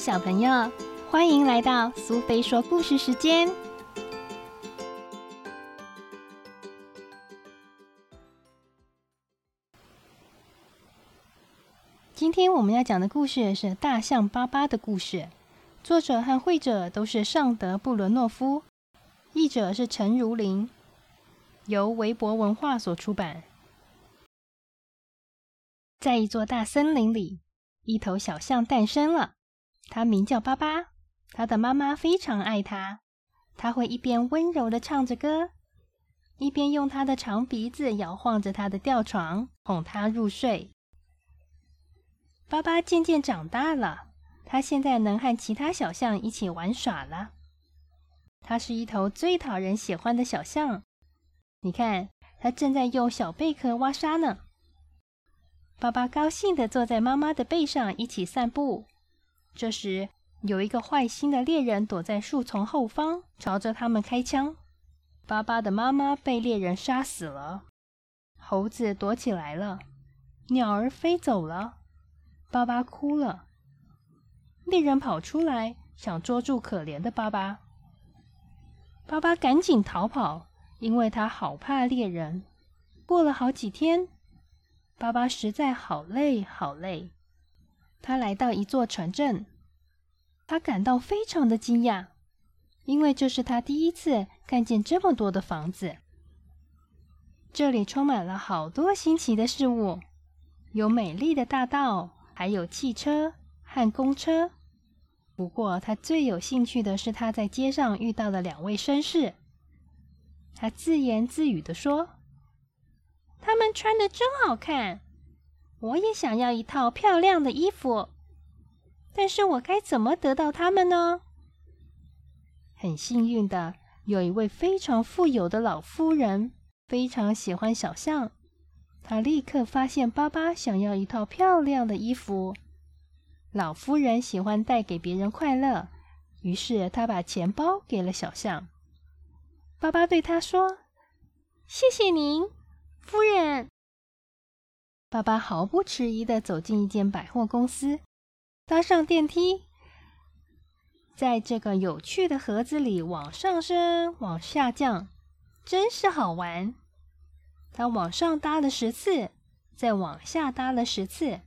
小朋友，欢迎来到苏菲说故事时间。今天我们要讲的故事是《大象巴巴》的故事，作者和绘者都是尚德·布伦诺夫，译者是陈如林，由维博文化所出版。在一座大森林里，一头小象诞生了。它名叫巴巴，它的妈妈非常爱它。它会一边温柔的唱着歌，一边用它的长鼻子摇晃着它的吊床，哄它入睡。巴巴渐渐长大了，它现在能和其他小象一起玩耍了。它是一头最讨人喜欢的小象。你看，它正在用小贝壳挖沙呢。爸爸高兴地坐在妈妈的背上一起散步。这时，有一个坏心的猎人躲在树丛后方，朝着他们开枪。巴巴的妈妈被猎人杀死了，猴子躲起来了，鸟儿飞走了，巴巴哭了。猎人跑出来想捉住可怜的巴巴，巴巴赶紧逃跑，因为他好怕猎人。过了好几天。巴巴实在好累，好累。他来到一座城镇，他感到非常的惊讶，因为这是他第一次看见这么多的房子。这里充满了好多新奇的事物，有美丽的大道，还有汽车和公车。不过，他最有兴趣的是他在街上遇到的两位绅士。他自言自语的说。他们穿的真好看，我也想要一套漂亮的衣服，但是我该怎么得到它们呢？很幸运的，有一位非常富有的老夫人，非常喜欢小象。她立刻发现巴巴想要一套漂亮的衣服。老夫人喜欢带给别人快乐，于是她把钱包给了小象。巴巴对他说：“谢谢您。”夫人，爸爸毫不迟疑的走进一间百货公司，搭上电梯，在这个有趣的盒子里往上升、往下降，真是好玩。他往上搭了十次，再往下搭了十次，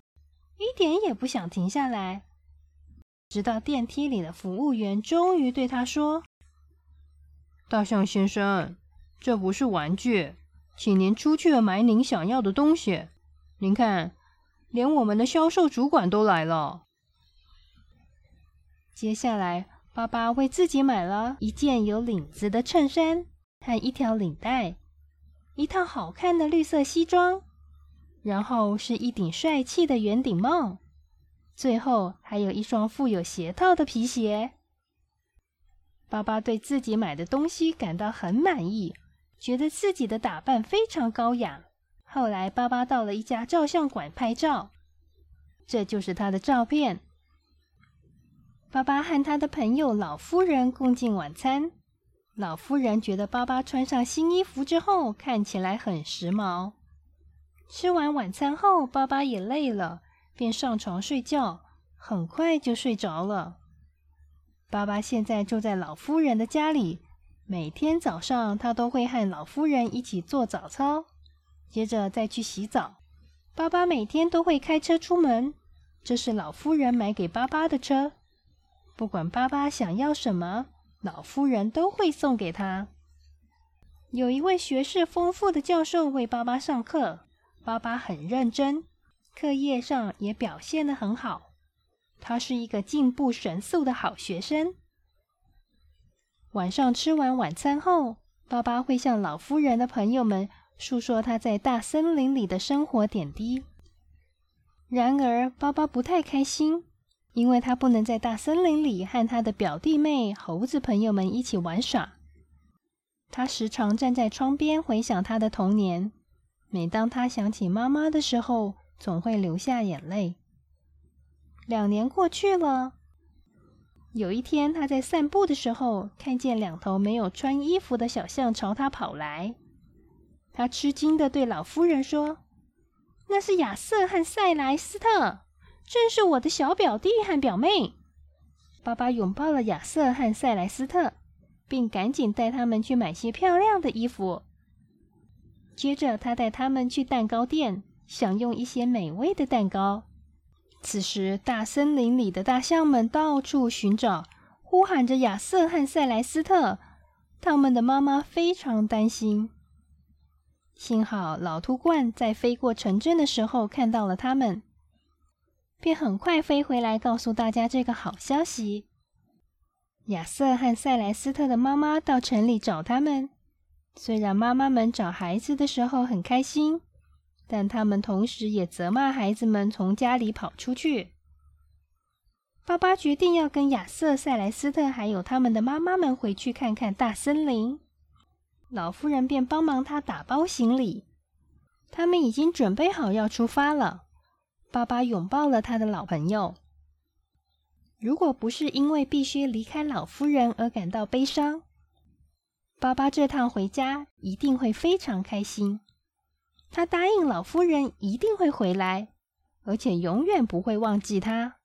一点也不想停下来，直到电梯里的服务员终于对他说：“大象先生，这不是玩具。”请您出去买您想要的东西。您看，连我们的销售主管都来了。接下来，爸爸为自己买了一件有领子的衬衫和一条领带，一套好看的绿色西装，然后是一顶帅气的圆顶帽，最后还有一双富有鞋套的皮鞋。爸爸对自己买的东西感到很满意。觉得自己的打扮非常高雅。后来，巴巴到了一家照相馆拍照，这就是他的照片。巴巴和他的朋友老夫人共进晚餐。老夫人觉得巴巴穿上新衣服之后看起来很时髦。吃完晚餐后，巴巴也累了，便上床睡觉，很快就睡着了。巴巴现在住在老夫人的家里。每天早上，他都会和老夫人一起做早操，接着再去洗澡。巴巴每天都会开车出门，这是老夫人买给巴巴的车。不管巴巴想要什么，老夫人都会送给他。有一位学识丰富的教授为巴巴上课，巴巴很认真，课业上也表现得很好。他是一个进步神速的好学生。晚上吃完晚餐后，爸爸会向老夫人的朋友们诉说他在大森林里的生活点滴。然而，包包不太开心，因为他不能在大森林里和他的表弟妹猴子朋友们一起玩耍。他时常站在窗边回想他的童年。每当他想起妈妈的时候，总会流下眼泪。两年过去了。有一天，他在散步的时候，看见两头没有穿衣服的小象朝他跑来。他吃惊的对老夫人说：“那是亚瑟和塞莱斯特，正是我的小表弟和表妹。爸爸拥抱了亚瑟和塞莱斯特，并赶紧带他们去买些漂亮的衣服。接着，他带他们去蛋糕店，享用一些美味的蛋糕。此时，大森林里的大象们到处寻找，呼喊着亚瑟和塞莱斯特。他们的妈妈非常担心。幸好老秃鹳在飞过城镇的时候看到了他们，便很快飞回来告诉大家这个好消息。亚瑟和塞莱斯特的妈妈到城里找他们。虽然妈妈们找孩子的时候很开心，但他们同时也责骂孩子们从家里跑出去。爸爸决定要跟亚瑟、塞莱斯特还有他们的妈妈们回去看看大森林。老夫人便帮忙他打包行李。他们已经准备好要出发了。爸爸拥抱了他的老朋友。如果不是因为必须离开老夫人而感到悲伤，爸爸这趟回家一定会非常开心。他答应老夫人一定会回来，而且永远不会忘记他。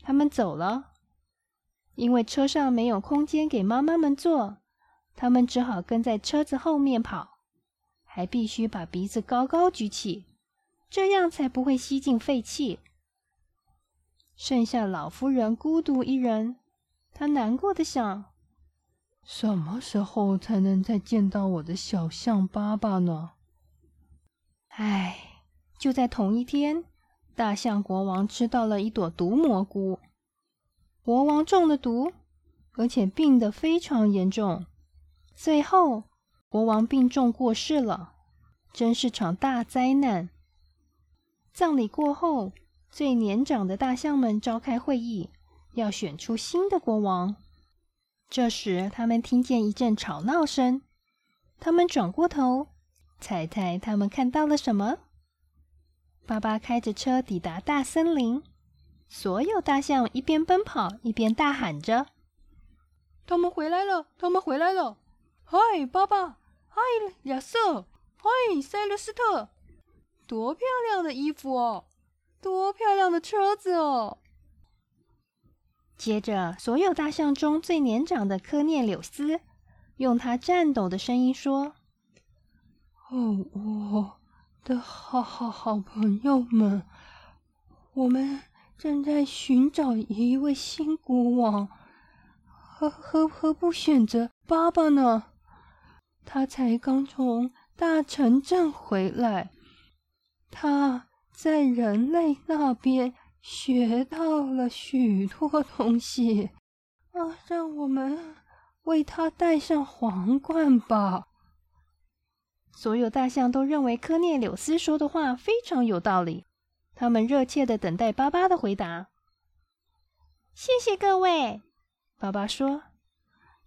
他们走了，因为车上没有空间给妈妈们坐，他们只好跟在车子后面跑，还必须把鼻子高高举起，这样才不会吸进废气。剩下老夫人孤独一人，她难过的想。什么时候才能再见到我的小象爸爸呢？唉，就在同一天，大象国王吃到了一朵毒蘑菇，国王中了毒，而且病得非常严重。最后，国王病重过世了，真是场大灾难。葬礼过后，最年长的大象们召开会议，要选出新的国王。这时，他们听见一阵吵闹声。他们转过头，猜猜他们看到了什么？爸爸开着车抵达大森林，所有大象一边奔跑一边大喊着：“他们回来了！他们回来了！嗨，爸爸！嗨，亚瑟！嗨，塞勒斯特！多漂亮的衣服哦！多漂亮的车子哦！”接着，所有大象中最年长的科涅柳斯用他颤抖的声音说：“哦，我的好好好朋友们，我们正在寻找一位新国王，何何何不选择爸爸呢？他才刚从大城镇回来，他在人类那边。”学到了许多东西啊！让我们为他戴上皇冠吧。所有大象都认为科涅柳斯说的话非常有道理，他们热切的等待巴巴的回答。谢谢各位，巴巴说。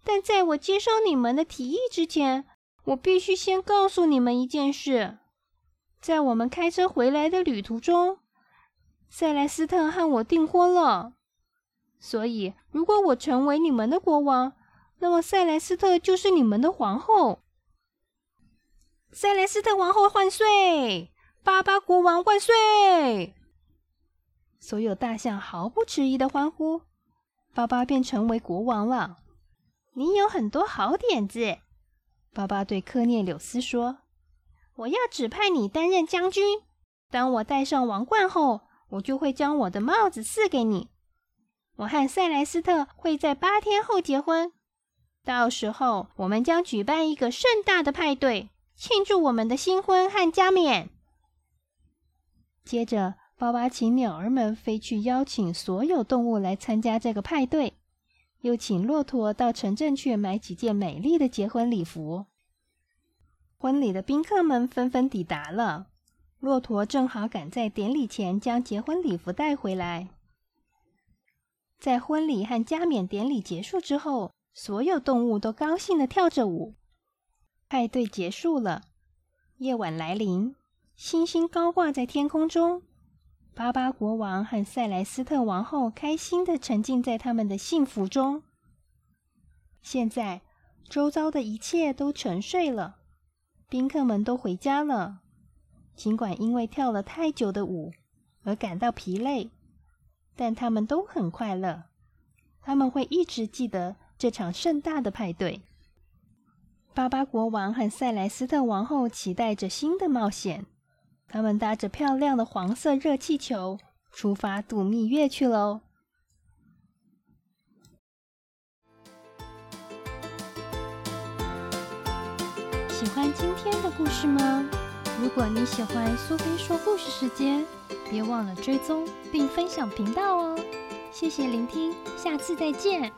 但在我接受你们的提议之前，我必须先告诉你们一件事：在我们开车回来的旅途中。塞莱斯特和我订婚了，所以如果我成为你们的国王，那么塞莱斯特就是你们的皇后。塞莱斯特王后万岁！巴巴国王万岁！所有大象毫不迟疑的欢呼，巴巴便成为国王了。你有很多好点子，巴巴对科涅柳斯说：“我要指派你担任将军。当我戴上王冠后。”我就会将我的帽子赐给你。我和塞莱斯特会在八天后结婚，到时候我们将举办一个盛大的派对，庆祝我们的新婚和加冕。接着，爸爸请鸟儿们飞去邀请所有动物来参加这个派对，又请骆驼到城镇去买几件美丽的结婚礼服。婚礼的宾客们纷纷抵达了。骆驼正好赶在典礼前将结婚礼服带回来。在婚礼和加冕典礼结束之后，所有动物都高兴的跳着舞。派对结束了，夜晚来临，星星高挂在天空中。巴巴国王和塞莱斯特王后开心的沉浸在他们的幸福中。现在，周遭的一切都沉睡了，宾客们都回家了。尽管因为跳了太久的舞而感到疲累，但他们都很快乐。他们会一直记得这场盛大的派对。巴巴国王和塞莱斯特王后期待着新的冒险。他们搭着漂亮的黄色热气球出发度蜜月去喽！喜欢今天的故事吗？如果你喜欢苏菲说故事时间，别忘了追踪并分享频道哦！谢谢聆听，下次再见。